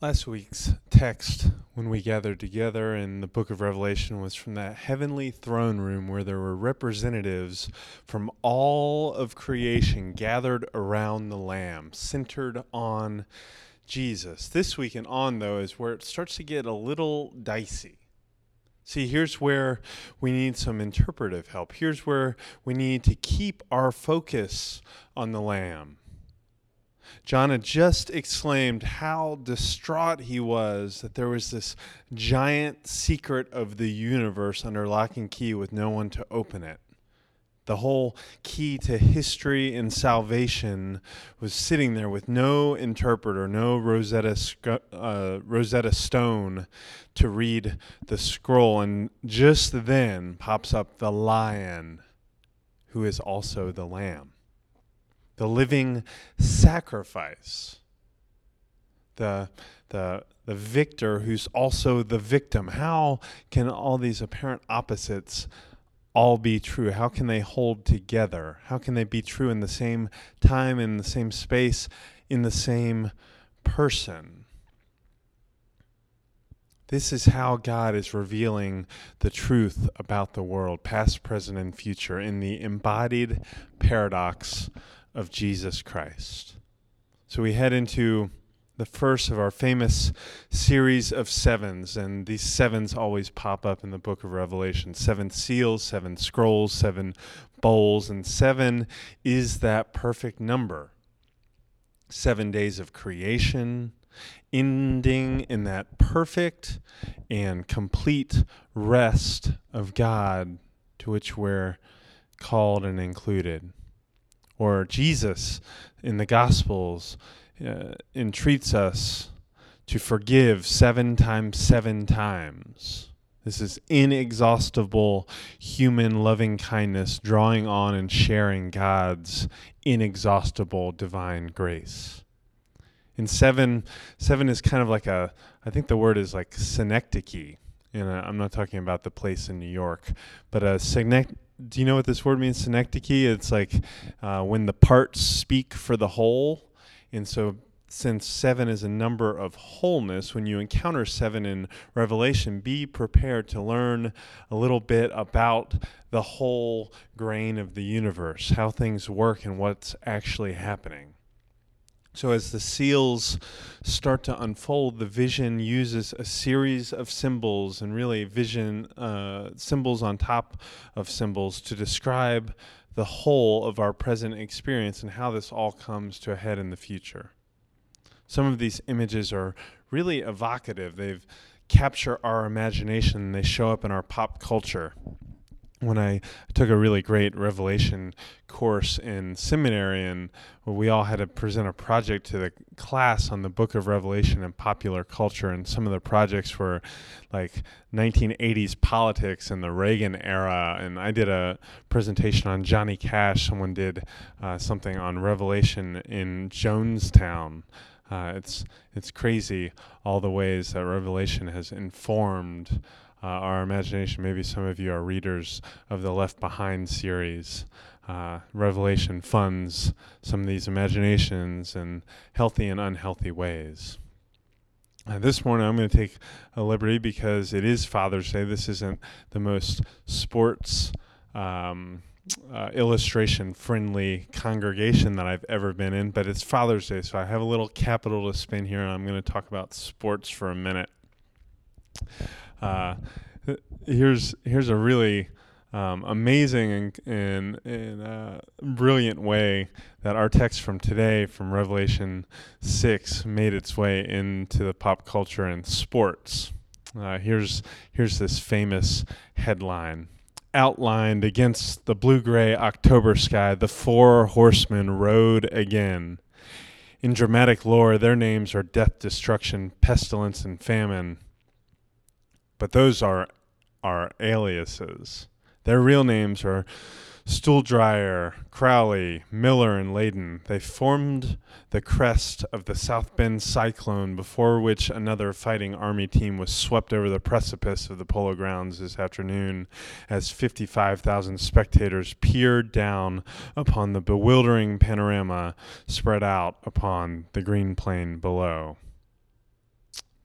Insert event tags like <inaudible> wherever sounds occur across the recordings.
Last week's text, when we gathered together in the book of Revelation, was from that heavenly throne room where there were representatives from all of creation gathered around the Lamb, centered on Jesus. This week and on, though, is where it starts to get a little dicey. See, here's where we need some interpretive help. Here's where we need to keep our focus on the Lamb John had just exclaimed how distraught he was that there was this giant secret of the universe under lock and key with no one to open it. The whole key to history and salvation was sitting there with no interpreter, no Rosetta, uh, Rosetta Stone to read the scroll. And just then pops up the lion, who is also the lamb the living sacrifice, the, the, the victor who's also the victim. How can all these apparent opposites all be true? How can they hold together? How can they be true in the same time, in the same space, in the same person? This is how God is revealing the truth about the world, past, present, and future, in the embodied paradox of Jesus Christ. So we head into the first of our famous series of sevens, and these sevens always pop up in the book of Revelation seven seals, seven scrolls, seven bowls, and seven is that perfect number. Seven days of creation, ending in that perfect and complete rest of God to which we're called and included or Jesus in the Gospels uh, entreats us to forgive seven times seven times. This is inexhaustible human loving kindness, drawing on and sharing God's inexhaustible divine grace. In seven, seven is kind of like a, I think the word is like synecdoche. And I'm not talking about the place in New York, but a synecdoche do you know what this word means, synecdoche? It's like uh, when the parts speak for the whole. And so, since seven is a number of wholeness, when you encounter seven in Revelation, be prepared to learn a little bit about the whole grain of the universe, how things work, and what's actually happening. So, as the seals start to unfold, the vision uses a series of symbols and really vision uh, symbols on top of symbols to describe the whole of our present experience and how this all comes to a head in the future. Some of these images are really evocative. They've capture our imagination. They show up in our pop culture when I took a really great Revelation course in seminary, and we all had to present a project to the class on the book of Revelation and popular culture. And some of the projects were like 1980s politics and the Reagan era. And I did a presentation on Johnny Cash. Someone did uh, something on Revelation in Jonestown. Uh, it's it's crazy all the ways that Revelation has informed uh, our imagination. Maybe some of you are readers of the Left Behind series. Uh, Revelation funds some of these imaginations in healthy and unhealthy ways. Uh, this morning, I'm going to take a liberty because it is Father's Day. This isn't the most sports um, uh, illustration friendly congregation that I've ever been in, but it's Father's Day, so I have a little capital to spin here, and I'm going to talk about sports for a minute. Uh, here's here's a really um, amazing and, and, and uh, brilliant way that our text from today, from Revelation 6, made its way into the pop culture and sports. Uh, here's, here's this famous headline Outlined against the blue gray October sky, the four horsemen rode again. In dramatic lore, their names are death, destruction, pestilence, and famine but those are are aliases. Their real names are Stuhldreher, Crowley, Miller, and Layden. They formed the crest of the South Bend Cyclone, before which another fighting Army team was swept over the precipice of the polo grounds this afternoon as 55,000 spectators peered down upon the bewildering panorama spread out upon the green plain below.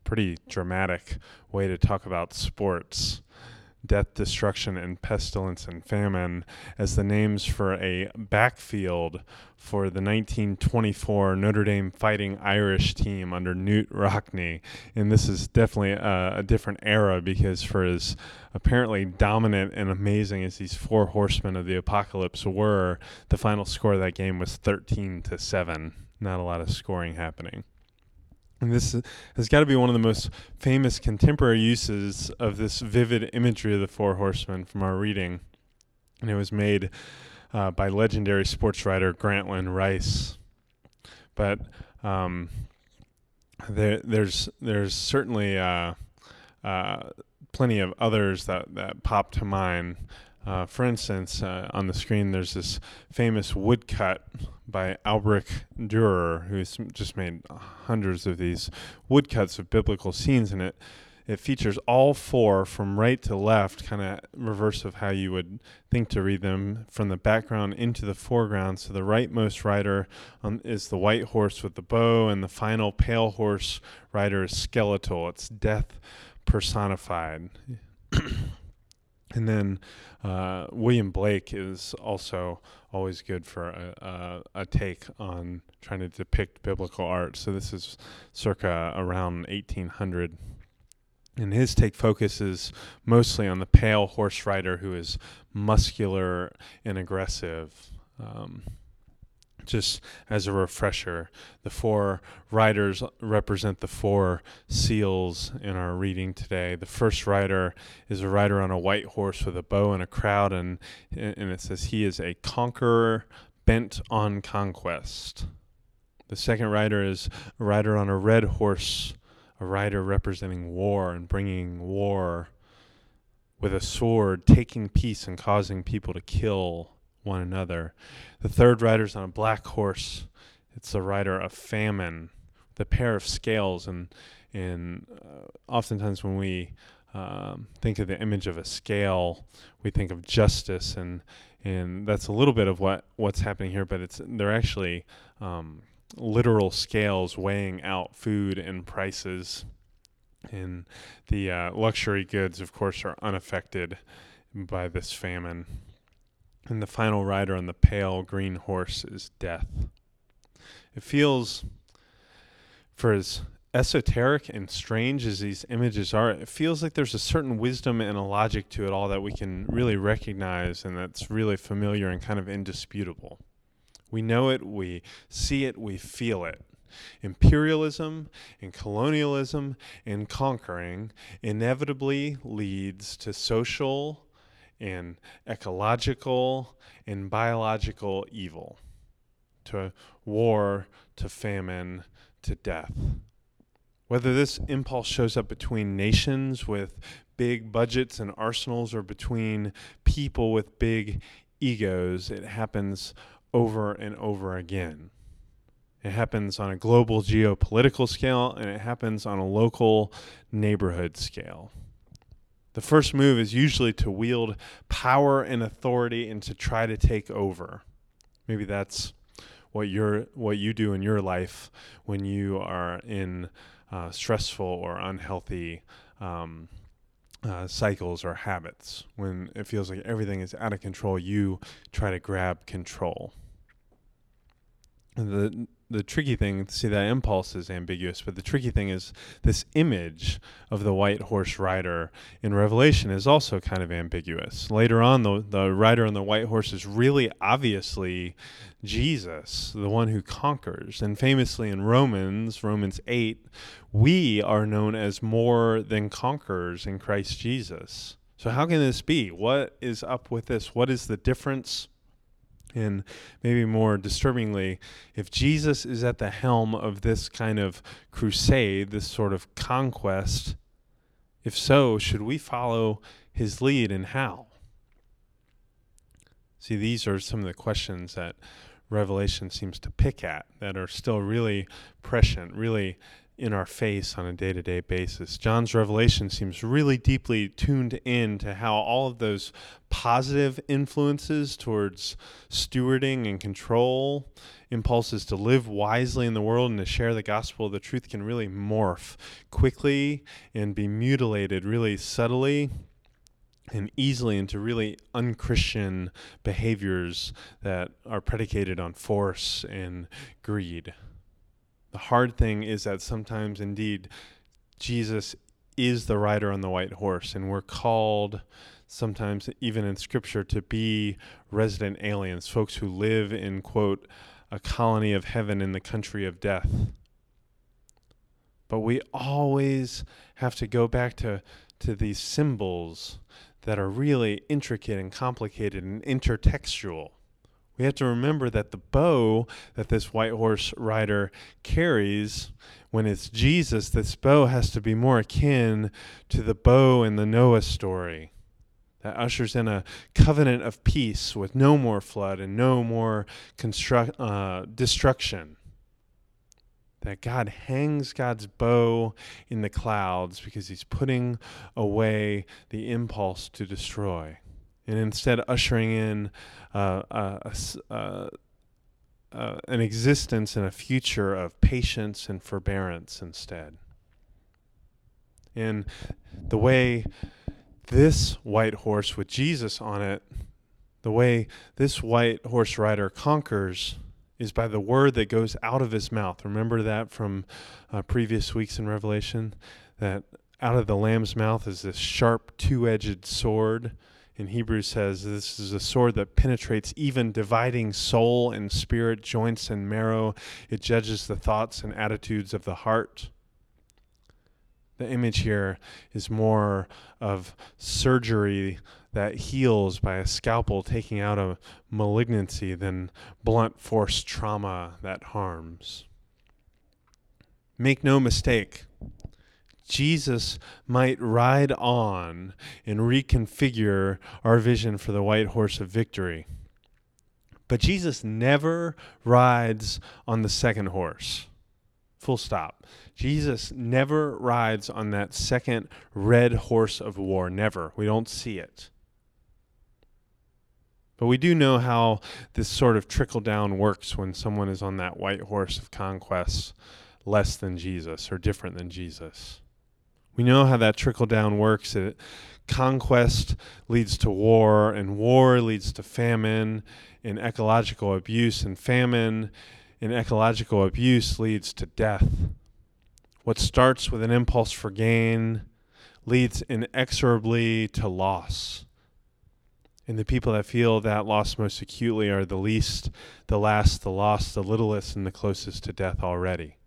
Pretty dramatic way to talk about sports death, destruction, and pestilence and famine as the names for a backfield for the 1924 Notre Dame Fighting Irish team under Knute Rockne. And this is definitely a, a different era because for as apparently dominant and amazing as these four horsemen of the apocalypse were, the final score of that game was 13 to 7. Not a lot of scoring happening. And this has got to be one of the most famous contemporary uses of this vivid imagery of the Four Horsemen from our reading. And it was made uh, by legendary sports writer Grantland Rice. But um, there, there's there's certainly uh, uh, plenty of others that, that pop to mind. Uh, for instance, uh, on the screen, there's this famous woodcut by Albrecht Dürer, who's just made hundreds of these woodcuts of biblical scenes, and it it features all four from right to left, kind of reverse of how you would think to read them, from the background into the foreground. So the rightmost rider um, is the white horse with the bow, and the final pale horse rider is skeletal. It's death personified. And then uh, William Blake is also always good for a, a, a, take on trying to depict biblical art. So this is circa around 1800. And his take focuses mostly on the pale horse rider who is muscular and aggressive. Um, just as a refresher, the four riders represent the four seals in our reading today. The first rider is a rider on a white horse with a bow and a crowd, and and it says he is a conqueror bent on conquest. The second rider is a rider on a red horse, a rider representing war and bringing war with a sword, taking peace and causing people to kill one another. The third rider is on a black horse. It's the rider of famine, the pair of scales, and and uh, oftentimes when we um, think of the image of a scale, we think of justice, and and that's a little bit of what what's happening here. But it's they're actually um, literal scales weighing out food and prices. And the uh, luxury goods, of course, are unaffected by this famine. And the final rider on the pale green horse is death. It feels, for as esoteric and strange as these images are, it feels like there's a certain wisdom and a logic to it all that we can really recognize and that's really familiar and kind of indisputable. We know it, we see it, we feel it. Imperialism and colonialism and conquering inevitably leads to social and ecological and biological evil, to war, to famine, to death. Whether this impulse shows up between nations with big budgets and arsenals or between people with big egos, it happens over and over again. It happens on a global geopolitical scale and it happens on a local neighborhood scale. The first move is usually to wield power and authority and to try to take over. Maybe that's what you're what you do in your life when you are in uh, stressful or unhealthy um, uh, cycles or habits. When it feels like everything is out of control, you try to grab control. The the tricky thing, see that impulse is ambiguous, but the tricky thing is this image of the white horse rider in Revelation is also kind of ambiguous. Later on, the, the rider on the white horse is really obviously Jesus, the one who conquers. And famously in Romans, Romans 8, we are known as more than conquerors in Christ Jesus. So, how can this be? What is up with this? What is the difference? And maybe more disturbingly, if Jesus is at the helm of this kind of crusade, this sort of conquest, if so, should we follow his lead and how? See, these are some of the questions that Revelation seems to pick at that are still really prescient, really in our face on a day to day basis. John's revelation seems really deeply tuned in to how all of those positive influences towards stewarding and control impulses to live wisely in the world and to share the gospel of the truth can really morph quickly and be mutilated really subtly and easily into really unchristian behaviors that are predicated on force and greed. The hard thing is that sometimes, indeed, Jesus is the rider on the white horse, and we're called sometimes, even in Scripture, to be resident aliens, folks who live in, quote, a colony of heaven in the country of death. But we always have to go back to, to these symbols that are really intricate and complicated and intertextual. We have to remember that the bow that this white horse rider carries, when it's Jesus, this bow has to be more akin to the bow in the Noah story that ushers in a covenant of peace with no more flood and no more uh, destruction that God hangs God's bow in the clouds because he's putting away the impulse to destroy. And instead, ushering in uh, a, a, uh, an existence and a future of patience and forbearance instead. And the way this white horse with Jesus on it, the way this white horse rider conquers is by the word that goes out of his mouth. Remember that from uh, previous weeks in Revelation? That out of the Lamb's mouth is this sharp, two edged sword. In Hebrews says this is a sword that penetrates even dividing soul and spirit, joints and marrow. It judges the thoughts and attitudes of the heart. The image here is more of surgery that heals by a scalpel taking out a malignancy than blunt force trauma that harms. Make no mistake, Jesus might ride on and reconfigure our vision for the white horse of victory. But Jesus never rides on the second horse. Full stop. Jesus never rides on that second red horse of war. Never. We don't see it. But we do know how this sort of trickle down works when someone is on that white horse of conquest less than Jesus or different than Jesus. We know how that trickle down works. It, conquest leads to war, and war leads to famine and ecological abuse, and famine and ecological abuse leads to death. What starts with an impulse for gain leads inexorably to loss. And the people that feel that loss most acutely are the least, the last, the lost, the littlest, and the closest to death already.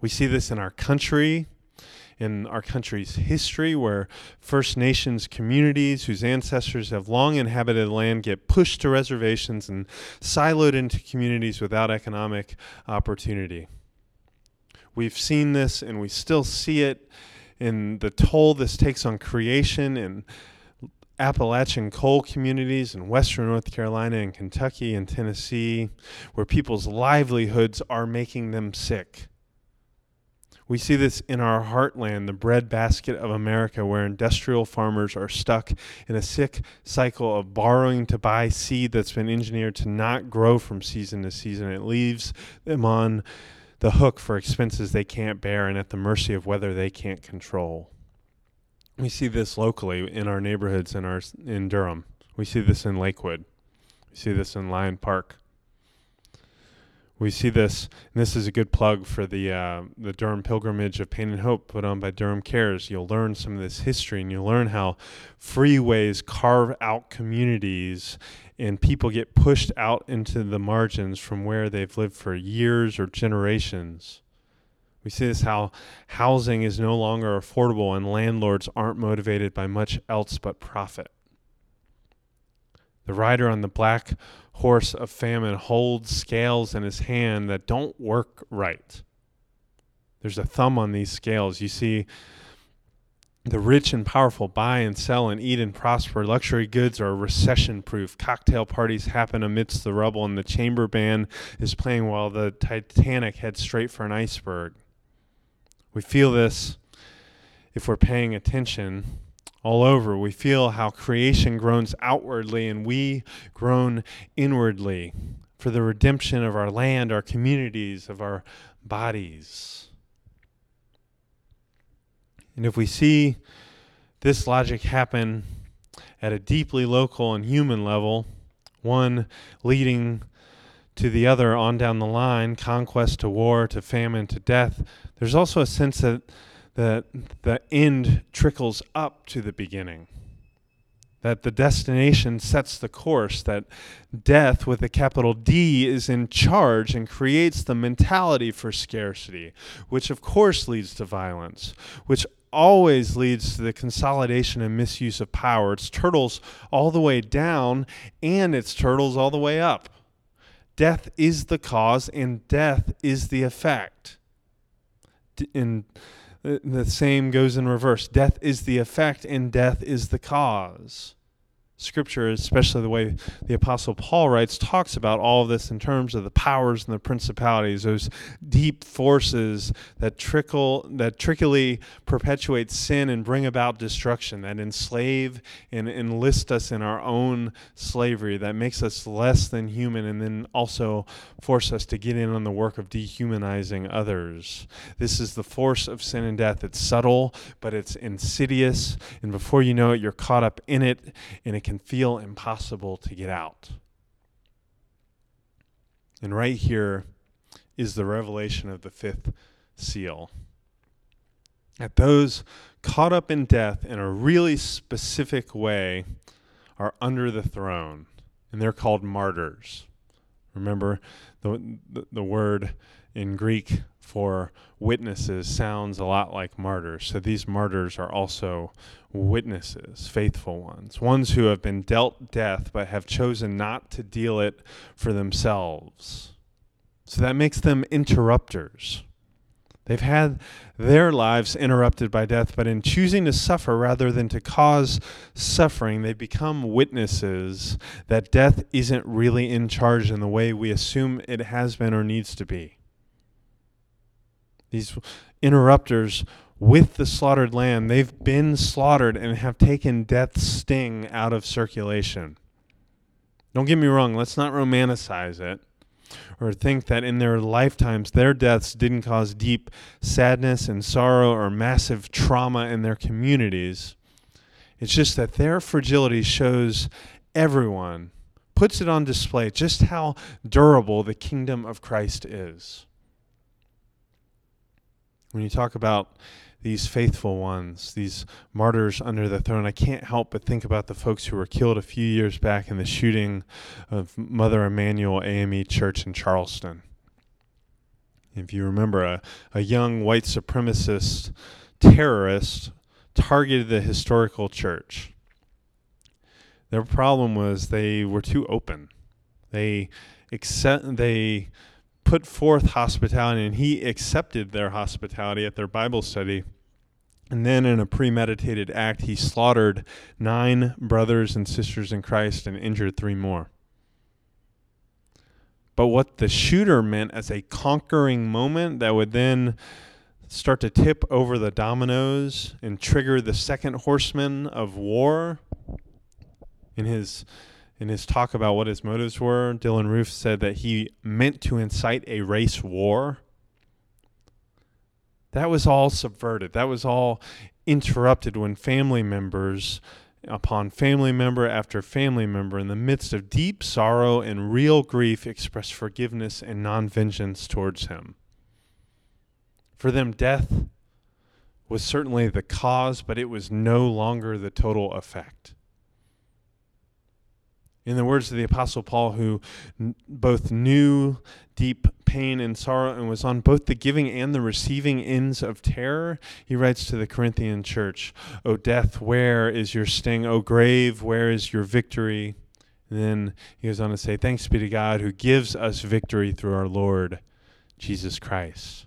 We see this in our country, in our country's history, where First Nations communities whose ancestors have long inhabited land get pushed to reservations and siloed into communities without economic opportunity. We've seen this and we still see it in the toll this takes on creation and Appalachian coal communities in western North Carolina and Kentucky and Tennessee, where people's livelihoods are making them sick. We see this in our heartland, the breadbasket of America, where industrial farmers are stuck in a sick cycle of borrowing to buy seed that's been engineered to not grow from season to season. It leaves them on the hook for expenses they can't bear and at the mercy of weather they can't control. We see this locally in our neighborhoods in our in Durham. We see this in Lakewood. We see this in Lyon Park. We see this, and this is a good plug for the uh, the Durham Pilgrimage of Pain and Hope put on by Durham Cares. You'll learn some of this history, and you'll learn how freeways carve out communities, and people get pushed out into the margins from where they've lived for years or generations. We see this how housing is no longer affordable and landlords aren't motivated by much else but profit. The rider on the black horse of famine holds scales in his hand that don't work right. There's a thumb on these scales. You see, the rich and powerful buy and sell and eat and prosper. Luxury goods are recession proof. Cocktail parties happen amidst the rubble, and the chamber band is playing while the Titanic heads straight for an iceberg. We feel this if we're paying attention all over. We feel how creation groans outwardly and we groan inwardly. for the redemption of our land, our communities, of our bodies. And if we see this logic happen at a deeply local and human level, one leading to the other on down the line, conquest to war, to famine, to death, there's also a sense that the, the end trickles up to the beginning. That the destination sets the course, that death with a capital D is in charge and creates the mentality for scarcity, which of course leads to violence, which always leads to the consolidation and misuse of power. It's turtles all the way down and it's turtles all the way up. Death is the cause and death is the effect. And the same goes in reverse. Death is the effect and death is the cause. Scripture, especially the way the Apostle Paul writes, talks about all of this in terms of the powers and the principalities, those deep forces that trickle, that trickily perpetuate sin and bring about destruction, that enslave and enlist us in our own slavery, that makes us less than human, and then also force us to get in on the work of dehumanizing others. This is the force of sin and death. It's subtle, but it's insidious, and before you know it, you're caught up in it, and it can can feel impossible to get out. And right here is the revelation of the fifth seal. That those caught up in death in a really specific way are under the throne, and they're called martyrs. Remember, the, the, the word in Greek for witnesses sounds a lot like martyrs. So these martyrs are also witnesses, faithful ones, ones who have been dealt death but have chosen not to deal it for themselves. So that makes them interrupters. They've had their lives interrupted by death, but in choosing to suffer rather than to cause suffering, they become witnesses that death isn't really in charge in the way we assume it has been or needs to be. These interrupters with the slaughtered lamb, they've been slaughtered and have taken death's sting out of circulation. Don't get me wrong, let's not romanticize it or think that in their lifetimes their deaths didn't cause deep sadness and sorrow or massive trauma in their communities. It's just that their fragility shows everyone, puts it on display just how durable the kingdom of Christ is. When you talk about these faithful ones, these martyrs under the throne. I can't help but think about the folks who were killed a few years back in the shooting of Mother Emanuel AME Church in Charleston. If you remember, a, a young white supremacist terrorist targeted the historical church. Their problem was they were too open. They accept, they put forth hospitality and he accepted their hospitality at their Bible study. And then, in a premeditated act, he slaughtered nine brothers and sisters in Christ and injured three more. But what the shooter meant as a conquering moment that would then start to tip over the dominoes and trigger the second horseman of war in his in his talk about what his motives were, Dylann Roof said that he meant to incite a race war. That was all subverted. That was all interrupted when family members, upon family member after family member, in the midst of deep sorrow and real grief, expressed forgiveness and non vengeance towards him. For them, death was certainly the cause, but it was no longer the total effect. In the words of the Apostle Paul, who n- both knew deep pain and sorrow and was on both the giving and the receiving ends of terror, he writes to the Corinthian church, O death, where is your sting? O grave, where is your victory? And then he goes on to say, Thanks be to God who gives us victory through our Lord Jesus Christ.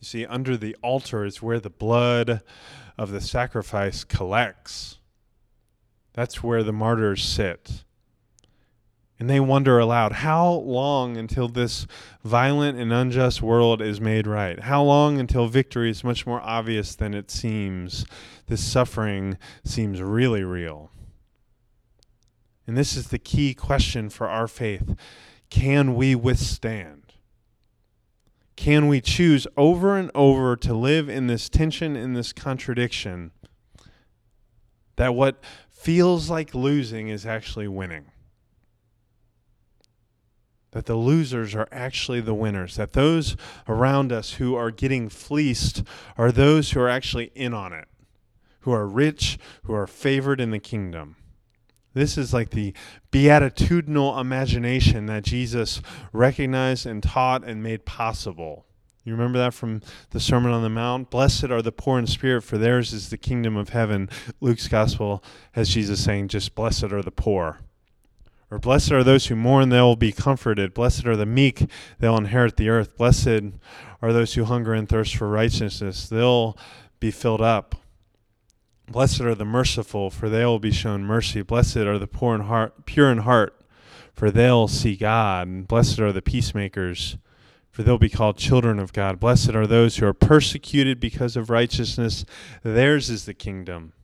You see, under the altar is where the blood of the sacrifice collects that's where the martyrs sit. And they wonder aloud, how long until this violent and unjust world is made right? How long until victory is much more obvious than it seems? This suffering seems really real. And this is the key question for our faith can we withstand? Can we choose over and over to live in this tension, in this contradiction, that what feels like losing is actually winning? That the losers are actually the winners, that those around us who are getting fleeced are those who are actually in on it, who are rich, who are favored in the kingdom. This is like the beatitudinal imagination that Jesus recognized and taught and made possible. You remember that from the Sermon on the Mount? Blessed are the poor in spirit, for theirs is the kingdom of heaven. Luke's gospel has Jesus saying, just blessed are the poor. Or blessed are those who mourn, they will be comforted. Blessed are the meek, they'll inherit the earth. Blessed are those who hunger and thirst for righteousness, they'll be filled up. Blessed are the merciful, for they will be shown mercy. Blessed are the poor in heart, pure in heart, for they'll see God. And blessed are the peacemakers, for they'll be called children of God. Blessed are those who are persecuted because of righteousness, theirs is the kingdom.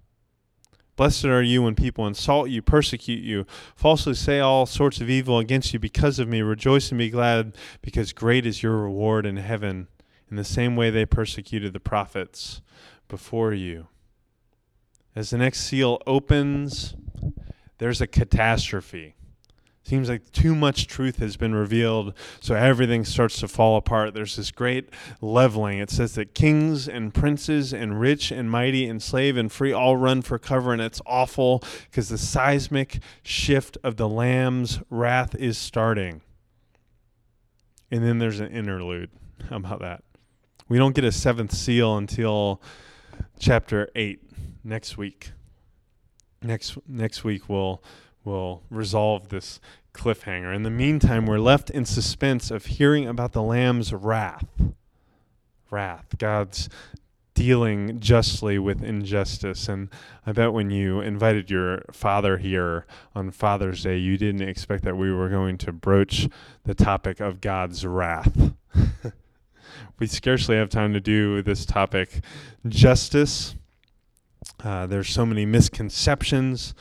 Blessed are you when people insult you, persecute you, falsely say all sorts of evil against you because of me. Rejoice and be glad, because great is your reward in heaven. In the same way they persecuted the prophets before you. As the next seal opens, there's a catastrophe. Seems like too much truth has been revealed, so everything starts to fall apart. There's this great leveling. It says that kings and princes and rich and mighty and slave and free all run for cover, and it's awful because the seismic shift of the Lamb's wrath is starting. And then there's an interlude. How about that? We don't get a seventh seal until chapter 8 next week. Next next week we'll we'll resolve this cliffhanger. In the meantime, we're left in suspense of hearing about the lamb's wrath. Wrath, God's dealing justly with injustice. And I bet when you invited your father here on Father's Day, you didn't expect that we were going to broach the topic of God's wrath. <laughs> we scarcely have time to do this topic justice uh, there's so many misconceptions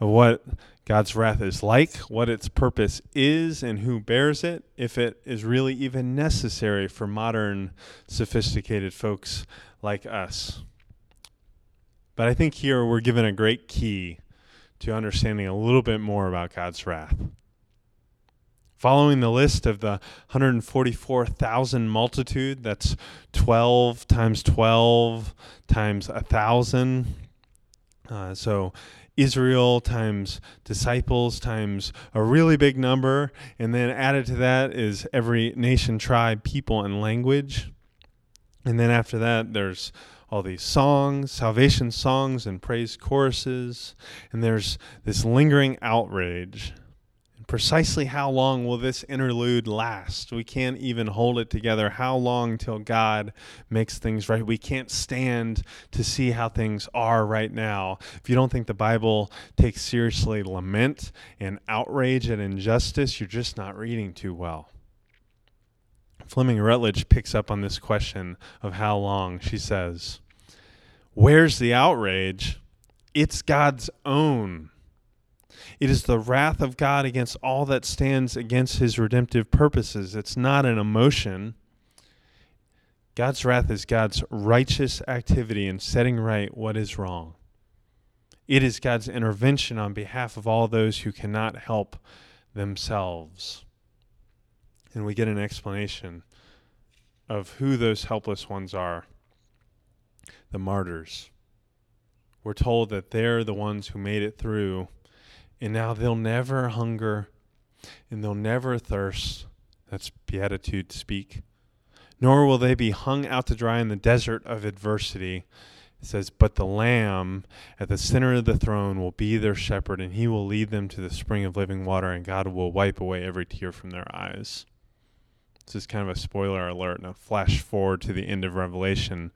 of what God's wrath is like, what its purpose is, and who bears it, if it is really even necessary for modern, sophisticated folks like us. But I think here we're given a great key to understanding a little bit more about God's wrath. Following the list of the 144,000 multitude, that's 12 times 12 times 1,000. Uh, so Israel times disciples times a really big number. And then added to that is every nation, tribe, people, and language. And then after that, there's all these songs, salvation songs, and praise choruses. And there's this lingering outrage Precisely how long will this interlude last? We can't even hold it together. How long till God makes things right? We can't stand to see how things are right now. If you don't think the Bible takes seriously lament and outrage and injustice, you're just not reading too well. Fleming Rutledge picks up on this question of how long. She says, Where's the outrage? It's God's own it is the wrath of God against all that stands against his redemptive purposes. It's not an emotion. God's wrath is God's righteous activity in setting right what is wrong. It is God's intervention on behalf of all those who cannot help themselves. And we get an explanation of who those helpless ones are the martyrs. We're told that they're the ones who made it through and now they'll never hunger and they'll never thirst. That's beatitude speak. Nor will they be hung out to dry in the desert of adversity. It says, But the Lamb at the center of the throne will be their shepherd, and he will lead them to the spring of living water, and God will wipe away every tear from their eyes. This is kind of a spoiler alert and a flash forward to the end of Revelation,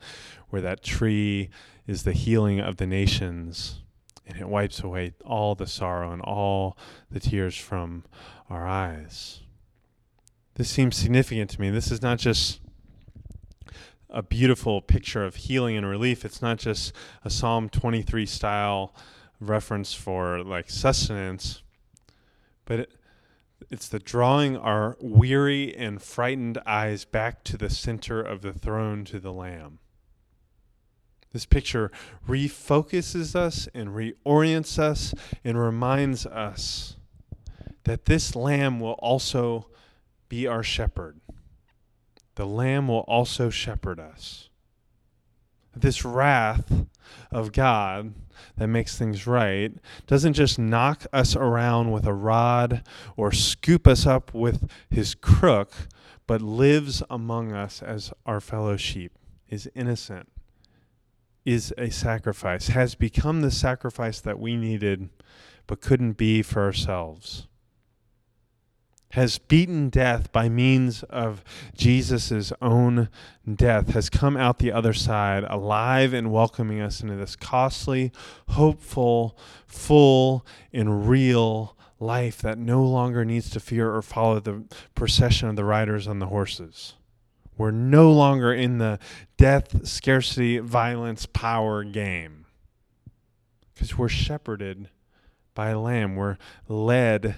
where that tree is the healing of the nations and it wipes away all the sorrow and all the tears from our eyes. This seems significant to me. This is not just a beautiful picture of healing and relief. It's not just a Psalm 23 style reference for like sustenance. but it, it's the drawing our weary and frightened eyes back to the center of the throne to the Lamb. This picture refocuses us and reorients us and reminds us that this Lamb will also be our shepherd. The Lamb will also shepherd us. This wrath of God that makes things right doesn't just knock us around with a rod or scoop us up with his crook, but lives among us as our fellow sheep, is innocent, is a sacrifice, has become the sacrifice that we needed but couldn't be for ourselves has beaten death by means of Jesus' own death, has come out the other side alive and welcoming us into this costly, hopeful, full, and real life that no longer needs to fear or follow the procession of the riders on the horses. We're no longer in the death, scarcity, violence, power game because we're shepherded by a lamb. We're led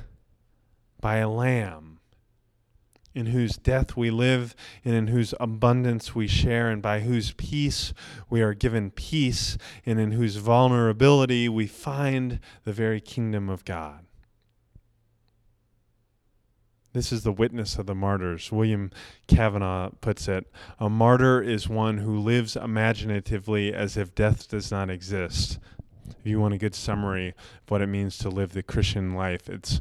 by a lamb in whose death we live and in whose abundance we share and by whose peace we are given peace and in whose vulnerability we find the very kingdom of God. This is the witness of the martyrs. William Cavanaugh puts it A martyr is one who lives imaginatively as if death does not exist. If you want a good summary of what it means to live the Christian life, it's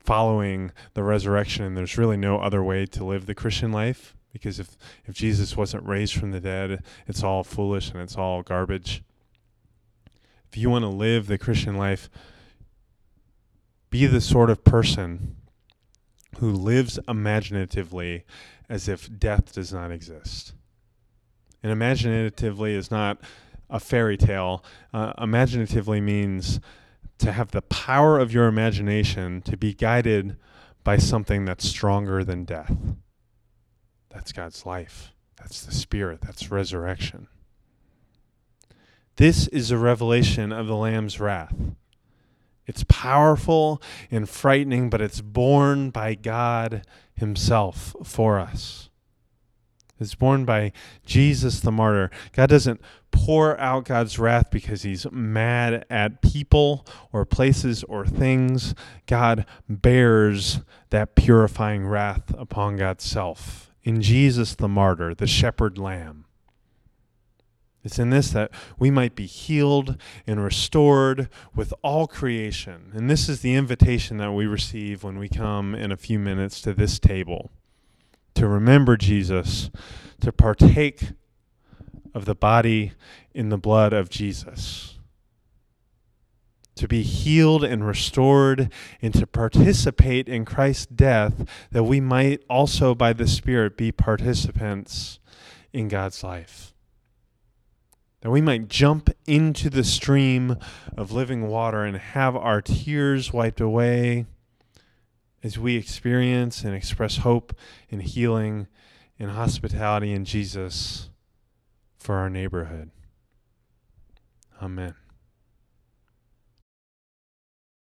following the resurrection and there's really no other way to live the Christian life because if if Jesus wasn't raised from the dead, it's all foolish and it's all garbage. If you want to live the Christian life, be the sort of person who lives imaginatively as if death does not exist. And imaginatively is not a fairy tale. Uh, imaginatively means to have the power of your imagination to be guided by something that's stronger than death. That's God's life. That's the Spirit. That's resurrection. This is a revelation of the Lamb's wrath. It's powerful and frightening, but it's borne by God Himself for us. It's borne by Jesus the martyr. God doesn't pour out God's wrath because he's mad at people or places or things. God bears that purifying wrath upon God's self in Jesus the martyr, the shepherd lamb. It's in this that we might be healed and restored with all creation. And this is the invitation that we receive when we come in a few minutes to this table to remember Jesus, to partake of the body in the blood of Jesus, to be healed and restored, and to participate in Christ's death, that we might also, by the Spirit, be participants in God's life. That we might jump into the stream of living water and have our tears wiped away as we experience and express hope and healing and hospitality in Jesus for our neighborhood. Amen.